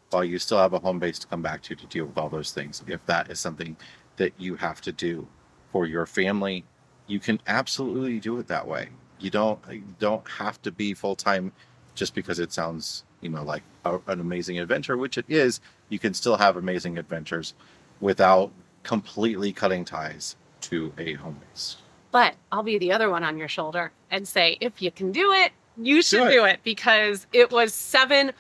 while you still have a home base to come back to to deal with all those things. If that is something that you have to do for your family, you can absolutely do it that way. You don't you don't have to be full time just because it sounds you know like a, an amazing adventure, which it is. You can still have amazing adventures without completely cutting ties to a home base. But I'll be the other one on your shoulder and say, if you can do it, you should it. do it because it was seven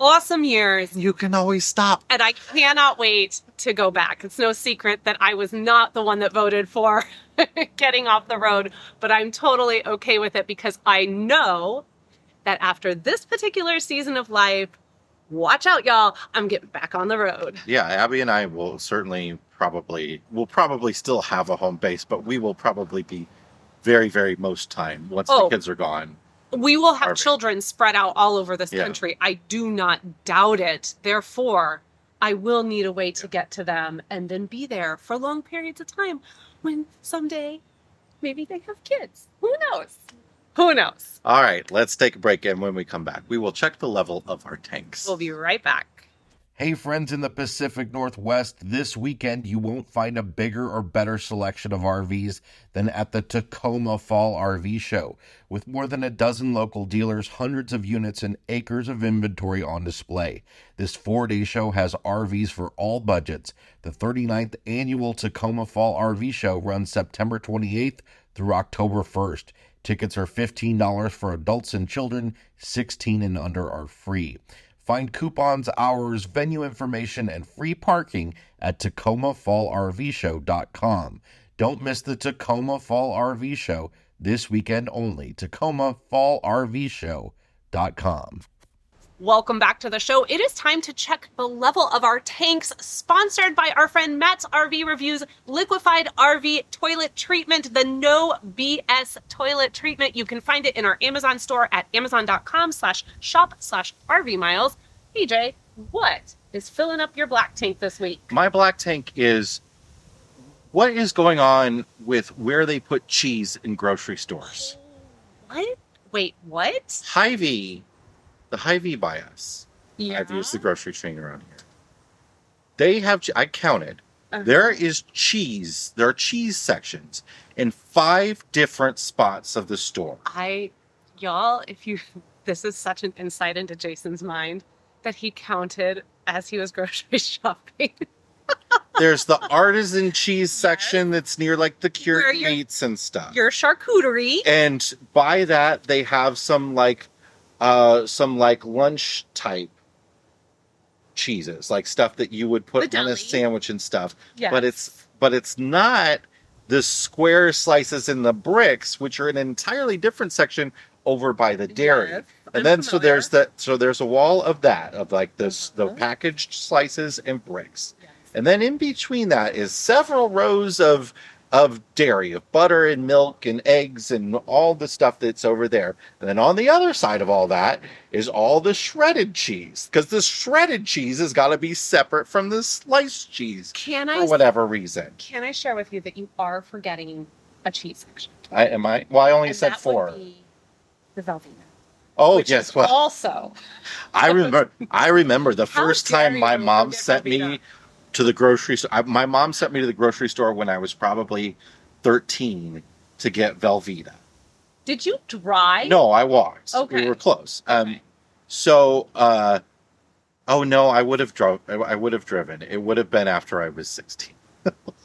awesome years. You can always stop. And I cannot wait to go back. It's no secret that I was not the one that voted for getting off the road, but I'm totally okay with it because I know that after this particular season of life, watch out, y'all, I'm getting back on the road. Yeah, Abby and I will certainly probably will probably still have a home base, but we will probably be very, very most time once Oh. the kids are gone. We will have Perfect. children spread out all over this Yeah. country. I do not doubt it. Therefore, I will need a way to get to them and then be there for long periods of time when someday maybe they have kids. Who knows? Who knows? All right, let's take a break, and when we come back, we will check the level of our tanks. We'll be right back. Hey, friends in the Pacific Northwest, this weekend you won't find a bigger or better selection of RVs than at the Tacoma Fall RV Show. With more than a dozen local dealers, hundreds of units, and acres of inventory on display. This four day show has RVs for all budgets. The 39th annual Tacoma Fall RV Show runs September 28th through October 1st. Tickets are $15 for adults and children, 16 and under are free. Find coupons, hours, venue information, and free parking at TacomaFallRVShow.com. Don't miss the Tacoma Fall RV Show this weekend only. TacomaFallRVShow.com. Welcome back to the show. It is time to check the level of our tanks, sponsored by our friend Matt's RV Reviews Liquified RV Toilet Treatment, the no BS toilet treatment. You can find it in our Amazon store at amazon.com slash shop slash RV miles. PJ, what is filling up your black tank this week? My black tank is what is going on with where they put cheese in grocery stores? What? Wait, what? Hy-Vee, the Hy-Vee by us. Yeah. I've used the grocery chain around here. They have, I counted, Uh-huh. there is cheese, there are cheese sections in five different spots of the store. I, y'all, if you, this is such an insight into Jason's mind that he counted as he was grocery shopping. There's the artisan cheese section that's near like the cured meats and stuff. Your charcuterie. and by that they have some like uh some like lunch type cheeses like stuff that you would put on a sandwich and stuff Yes. but it's but it's not the square slices in the bricks which are an entirely different section over by the dairy Yes, and then so there's that so there's a wall of that of like this the Uh-huh. packaged slices and bricks Yes. and then in between that is several rows of of dairy, of butter and milk and eggs and all the stuff that's over there. And then on the other side of all that is all the shredded cheese. Because the shredded cheese has got to be separate from the sliced cheese Can for whatever reason. can I share with you that you are forgetting a cheese section? I am I well I only And said four. The Velveeta. Oh which yes, well also I remember I remember the first time my mom sent me Velveeta. To the grocery store. I, my mom sent me to the grocery store when I was probably 13 to get Velveeta. Did you drive? No, I walked. Okay. We were close. Um, Okay. so, uh, oh no, I would have drove. I- would have driven. It would have been after I was 16.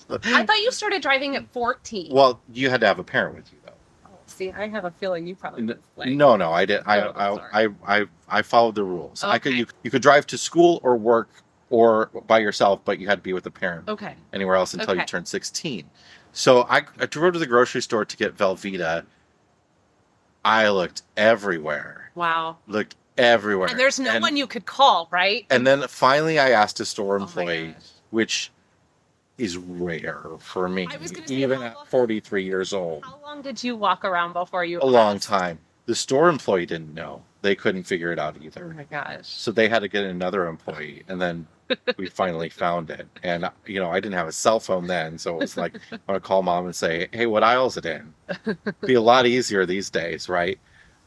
I thought you started driving at 14. Well, you had to have a parent with you though. Oh, see, I have a feeling you probably N- was like, no, no, I did. I, Oh, I, I, I, I followed the rules. I could. You, you could drive to school or work or by yourself, but you had to be with a parent Okay. anywhere else until you turned 16. So I, I drove to the grocery store to get Velveeta. I looked everywhere. Wow. Looked everywhere. And there's no one you could call, right? And then finally, I asked a store Oh employee, gosh. which is rare for me, I was say, even at long- 43 years old. How long did you walk around before you? A long time. The store employee didn't know. They couldn't figure it out either. Oh my gosh. So they had to get another employee, and then we finally found it. And you know, I didn't have a cell phone then, so it was like I want to call mom and say, "Hey, what aisle is it in?" Be a lot easier these days, right?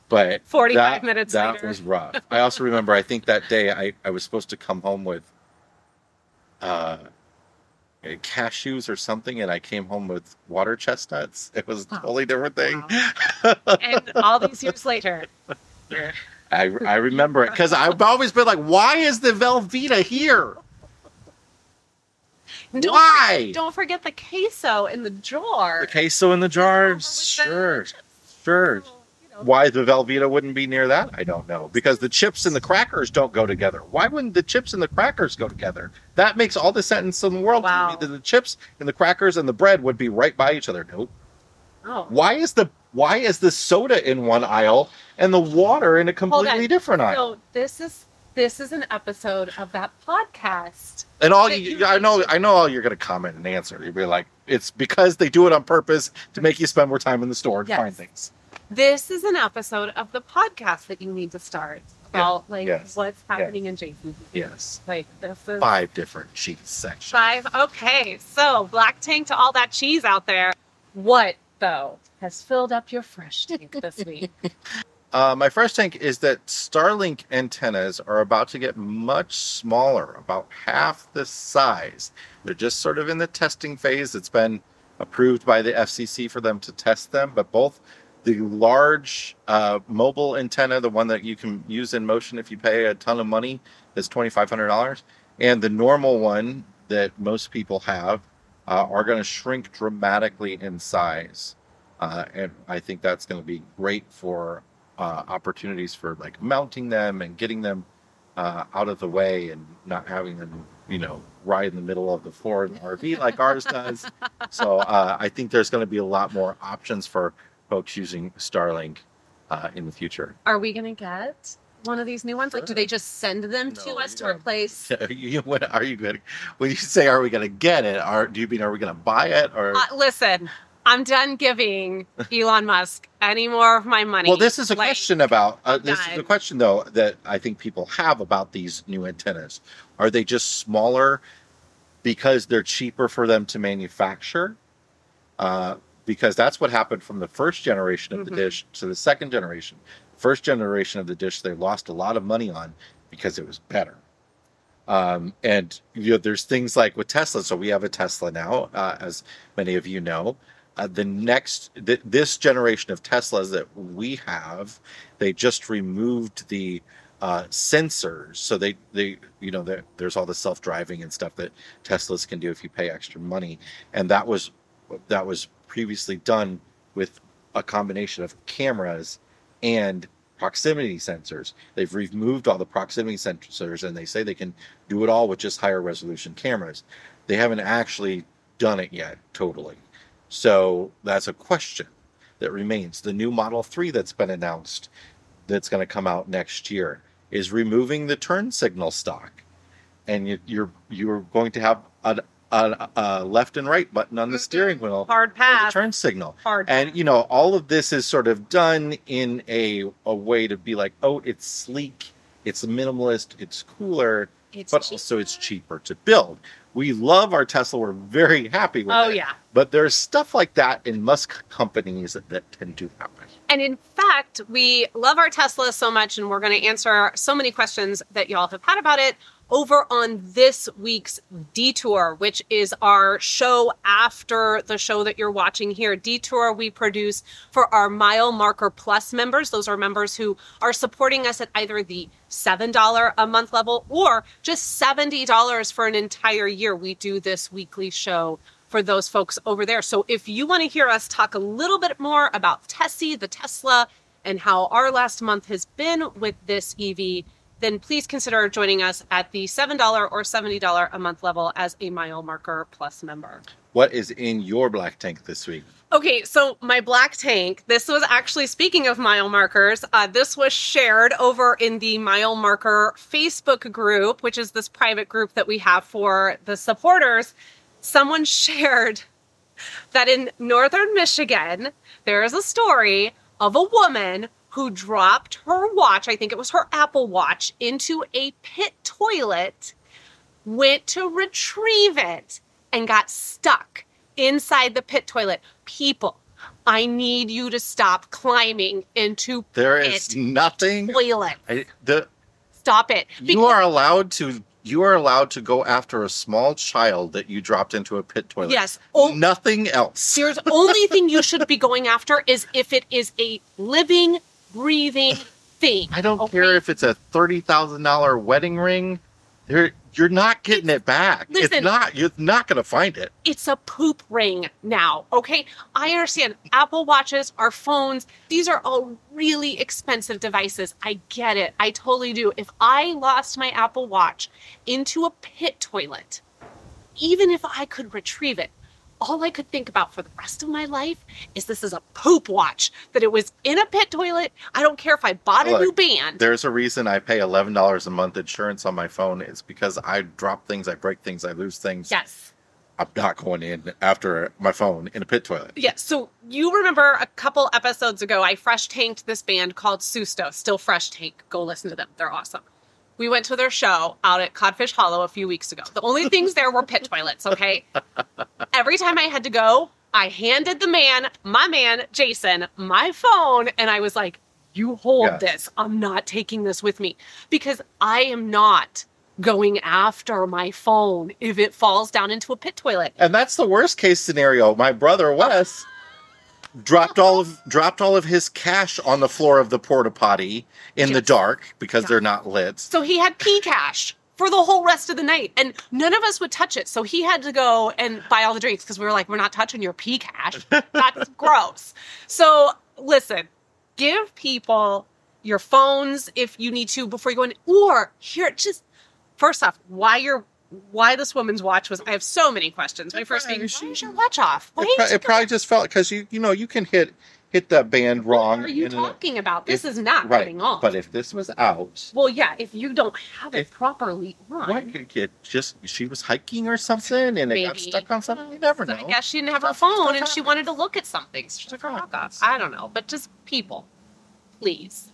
But 45 minutes that later. was rough. I also remember I think that day I, I was supposed to come home with uh cashews or something and I came home with water chestnuts. It was a totally different thing. and all these years later, I, I remember it because I've always been like, why is the Velveeta here? Don't Why? Forget, don't forget the queso in the jar. The queso in the jar? Sure, sure. Oh, you know, Why the Velveeta wouldn't be near that, I don't know. Because the chips and the crackers don't go together. Why wouldn't the chips and the crackers go together? That makes all the sense in the world Wow. to me. That the chips and the crackers and the bread would be right by each other. Nope. Oh. Why is the why is the soda in one aisle and the water in a completely different aisle? So this is this is an episode of that podcast. And all you, you I know, I know, all you're going to comment and answer. You'll be like, "It's because they do it on purpose to make you spend more time in the store and Yes. find things." This is an episode of the podcast that you need to start about like Yes. what's happening in Jason's Yes, like this is five different cheese sections. Five. Okay, so black tank to all that cheese out there. What though has filled up your fresh tank this week? Uh, my first tank is that Starlink antennas are about to get much smaller, about half the size. They're just sort of in the testing phase. It's been approved by the FCC for them to test them, but both the large uh, mobile antenna, the one that you can use in motion if you pay a ton of money, is twenty five hundred dollars, and the normal one that most people have uh, are going to shrink dramatically in size. Uh, and I think that's going to be great for uh, opportunities for like mounting them and getting them uh, out of the way and not having them, you know, ride in the middle of the floor in the RV like ours does. So uh, I think there's going to be a lot more options for folks using Starlink uh, in the future. Are we gonna get one of these new ones? Like, do they just send them to No, us to replace? Are you, what are you going? When you say "Are we going to get it?" Are do you mean are we going to buy it or? Uh, listen, I'm done giving Elon Musk any more of my money. Well, this is a Like, question about. Uh, this is a question though that I think people have about these new antennas. Are they just smaller because they're cheaper for them to manufacture? Uh, because that's what happened from the first generation of the Mhm. dish to the second generation. First generation of the dish, they lost a lot of money on because it was better. Um, and you know, there's things like with Tesla. So we have a Tesla now, uh, as many of you know. Uh, the next, th- this generation of Teslas that we have, they just removed the uh, sensors. So they, they, you know, there's all the self-driving and stuff that Teslas can do if you pay extra money, and that was that was previously done with a combination of cameras and proximity sensors. They've removed all the proximity sensors and they say they can do it all with just higher resolution cameras. They haven't actually done it yet totally. So that's a question that remains. The new Model 3 that's been announced that's going to come out next year is removing the turn signal stock. And you, you're you're going to have a, a, a uh, left and right button on the mm-hmm. steering wheel Hard pass. turn signal Hard. and you know all of this is sort of done in a a way to be like oh it's sleek it's minimalist it's cooler It's but cheap. also it's cheaper to build we love our tesla we're very happy with Oh it yeah. but there's stuff like that in musk companies that, that tend to happen And in fact, we love our Tesla so much, and we're going to answer so many questions that y'all have had about it over on this week's Detour, which is our show after the show that you're watching here. Detour we produce for our Mile Marker Plus members. Those are members who are supporting us at either the $7 a month level or just $70 for an entire year. We do this weekly show for those folks over there. So if you want to hear us talk a little bit more about Tessie, the Tesla, and how our last month has been with this EV, then please consider joining us at the $7 or $70 a month level as a Mile Marker Plus member. what is in your black tank this week Okay, so my black tank, this was actually, speaking of mile markers, uh, this was shared over in the Mile Marker Facebook group, which is this private group that we have for the supporters. Someone shared that in northern Michigan, there is a story of a woman who dropped her watch, I think it was her Apple Watch, into a pit toilet, went to retrieve it, and got stuck inside the pit toilet. People, I need you to stop climbing into there is nothing toilet. I, the Stop it. you are allowed to you are allowed to go after a small child that you dropped into a pit toilet Yes. Oh, nothing else There's only thing you should be going after is if it is a living, breathing thing. I don't okay? care if it's a thirty thousand dollar wedding ring. You're you're not getting it back. Listen. it's not. You're not going to find it. It's a poop ring now. Okay, I understand. Apple watches, our phones, these are all really expensive devices. I get it. I totally do. If I lost my Apple Watch into a pit toilet, even if I could retrieve it, all I could think about for the rest of my life is this is a poop watch, that it was in a pit toilet. I don't care if I bought a Look, new band. There's a reason I pay eleven dollars a month insurance on my phone. It's because I drop things, I break things, I lose things. Yes. I'm not going in after my phone in a pit toilet. Yeah, so you remember a couple episodes ago, I fresh tanked this band called Susto, still fresh tank. Go listen to them, they're awesome. We went to their show out at Codfish Hollow a few weeks ago. The only things there were pit toilets, okay? Every time I had to go, I handed the man, my man, Jason, my phone, and I was like, You hold this. I'm not taking this with me because I am not going after my phone if it falls down into a pit toilet. And that's the worst case scenario. My brother Wes dropped all of dropped all of his cash on the floor of the porta potty in the dark because Yeah. they're not lit. So he had pee cash for the whole rest of the night, and none of us would touch it. So he had to go and buy all the drinks because we were like, we're not touching your pee cash. That's gross. So listen, give people your phones if you need to before you go in, or here, just first off, why your why this woman's watch was. I have so many questions. My first being, why is your watch off? Why It, pro- it probably just felt because you you know you can hit hit that band wrong. What are you in a- talking about? This if- is not right. coming on. But if this was out, well, yeah, if you don't have it If- properly on. what could get just she was hiking or something and it got stuck on something. You never So know. I guess she didn't have her phone stuff and she wanted to look at something. So she took her lock off. I don't know, but just people, please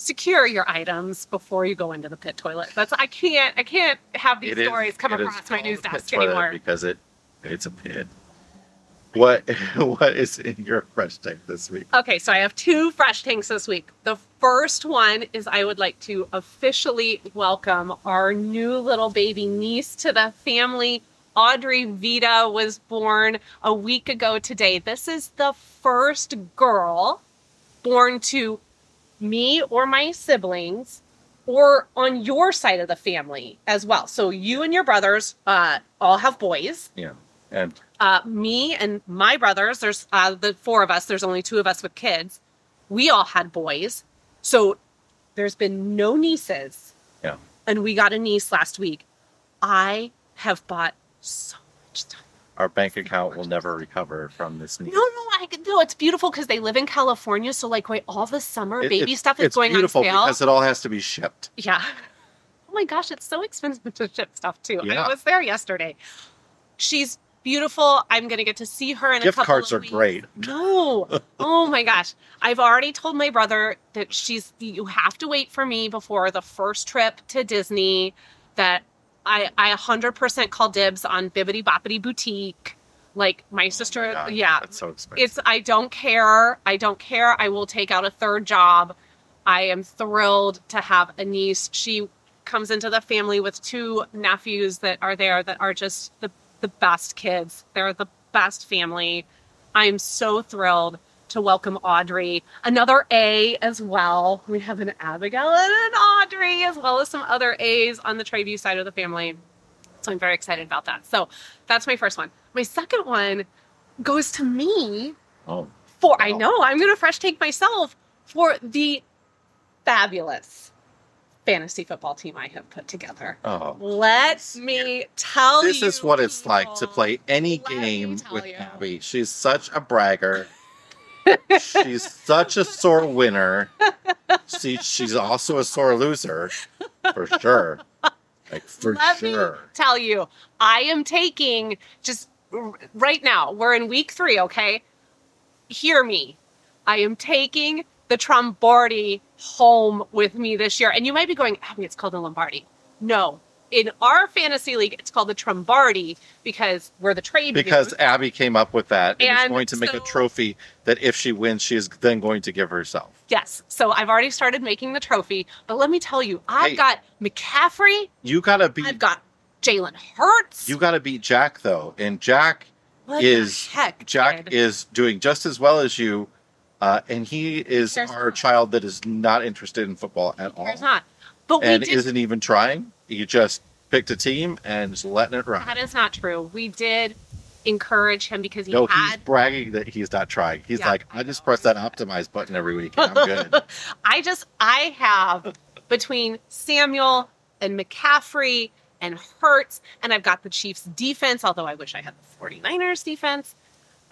secure your items before you go into the pit toilet. That's I can't I can't have these It is- stories come across my news desk anymore. because it it's a pit. what what is in your fresh tank this week? Okay, so I have two fresh tanks this week. The first one is I would like to officially welcome our new little baby niece to the family. Audrey Vita was born a week ago today. This is the first girl born to me or my siblings or on your side of the family as well. So you and your brothers uh, all have boys Yeah, and uh, me and my brothers, there's uh, the four of us, there's only two of us with kids. We all had boys. So there's been no nieces. Yeah. And we got a niece last week. I have bought so much time. Our bank account will never recover from this. No, no, I no, it's beautiful because they live in California. So like wait, all the summer It- baby it's- stuff is going on beautiful sale. because it all has to be shipped. Yeah. Oh my gosh, it's so expensive to ship stuff too. Yeah. I was there yesterday. She's beautiful. I'm gonna get to see her in a Gift couple cards of are weeks. great. No. Oh my gosh. I've already told my brother that she's you have to wait for me before the first trip to Disney that I I 100% call dibs on Bibbidi Bobbidi Boutique. Like my sister, Oh my yeah. that's so expensive. It's I don't care. I don't care. I will take out a third job. I am thrilled to have a niece. She comes into the family with two nephews that are there that are just the the best kids. They're the best family. I'm so thrilled to welcome Audrey, another A as well. We have an Abigail and an Audrey, as well as some other A's on the Treview side of the family. So I'm very excited about that. So that's my first one. My second one goes to me oh, for I know I'm gonna fresh take myself for the fabulous fantasy football team I have put together. oh. Let me tell you. This is what it's like to play any Let game with you. Abby. She's such a bragger. She's such a sore winner. She, she's also a sore loser, for sure. Like for Let me sure. tell you, I am taking just right now. We're in week three, okay? Hear me. I am taking the Trombardi home with me this year. And you might be going, Abby, it's called the Lombardi. No. In our fantasy league, it's called the Trombardi because we're the trade Because. Abby came up with that and, is going to make a trophy that if she wins, she is then going to give herself. Yes. So I've already started making the trophy. But let me tell you, I've Hey. got McCaffrey, You gotta beat I've got Jalen Hurts. you gotta beat Jack though. And Jack what is- the heck, Jack kid? is doing just as well as you. Uh, and he is There's our not. child that is not interested in football at all. There's not. But and isn't even trying. You just picked a team and just letting it run. That is not true. We did encourage him because he No, he's bragging that he's not trying. He's Yeah, like, I I just press that optimize button every week. And I'm good. I just, I have between Samuel and McCaffrey and Hurts, and I've got the Chiefs defense, although I wish I had the 49ers defense.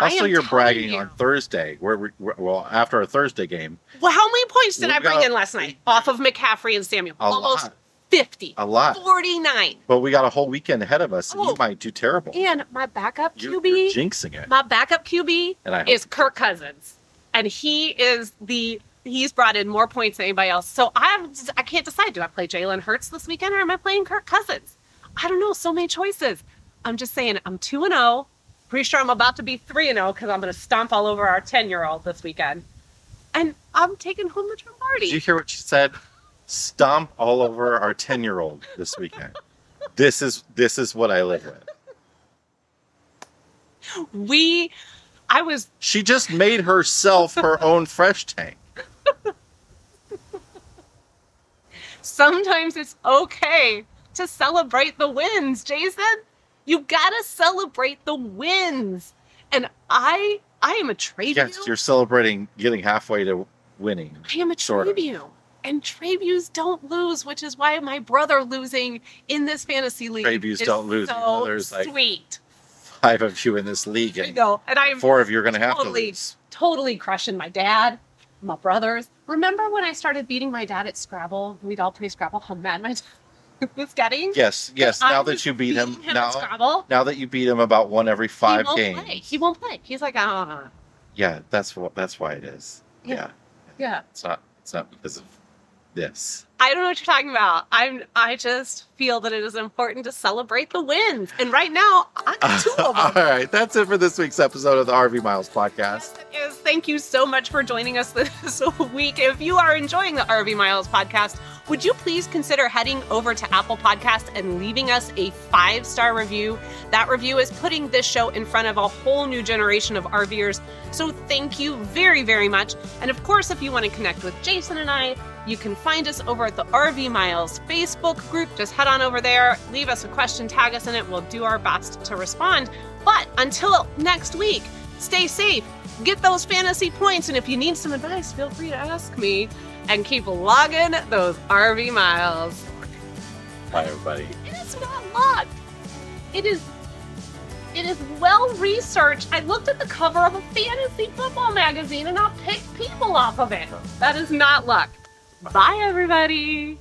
Also, you're bragging you. on Thursday. Where we, we're- well, after our Thursday game, Well, how many points did I bring got- in last night off of McCaffrey and Samuel? Almost lot, 50. a lot. 49. But we got a whole weekend ahead of us, and Oh. you might do terrible. And my backup You're, QB, you're jinxing it. my backup QB is Kirk Cousins, and he is the he's brought in more points than anybody else. So I'm I can't decide. Do I play Jalen Hurts this weekend or am I playing Kirk Cousins? I don't know. So many choices. I'm just saying. I'm two and zero. Pretty sure I'm about to be three and oh, zero because I'm going to stomp all over our ten year old this weekend, and I'm taking home the Did you hear what she said? Stomp all over our ten year old this weekend. This is this is what I live with. We, I was She just made herself her own fresh tank. sometimes it's okay to celebrate the wins, Jason. You gotta celebrate the wins. And I I am a trade Yes, you're celebrating getting halfway to winning. I am a sort of. And Tributes don't lose, which is why my brother losing in this fantasy league. Is don't lose, So there's, like, sweet. Five of you in this league, and go. And I four of you are going to have to totally, lose. totally crushing my dad, my brothers. Remember when I started beating my dad at Scrabble? We'd all play Scrabble. How mad my dad was getting. Yes, yes. Now that you beat him, at now Scrabble. now that you beat him about one every five he won't games. play. He won't play. He's like, ah, Yeah, that's what that's why it is. Yeah. yeah. yeah. It's not it's not because of this. I don't know what you're talking about. I'm. I just feel that it is important to celebrate the wins, and right now I got two of them. right, that's it for this week's episode of the RV Miles podcast. Is thank you so much for joining us this week. If you are enjoying the RV Miles podcast, would you please consider heading over to Apple Podcast and leaving us a five star review? That review is putting this show in front of a whole new generation of RVers. So thank you very, very much. And of course, if you want to connect with Jason and I, you can find us over at the RV Miles Facebook group. Just head on over there, leave us a question, tag us in it. We'll do our best to respond. But until next week, stay safe, get those fantasy points, and if you need some advice, feel free to ask me. And keep logging those RV miles. Bye, everybody. It is not locked. It is. It is well researched. I looked at the cover of a fantasy football magazine and I picked people off of it. That is not luck. Bye, everybody.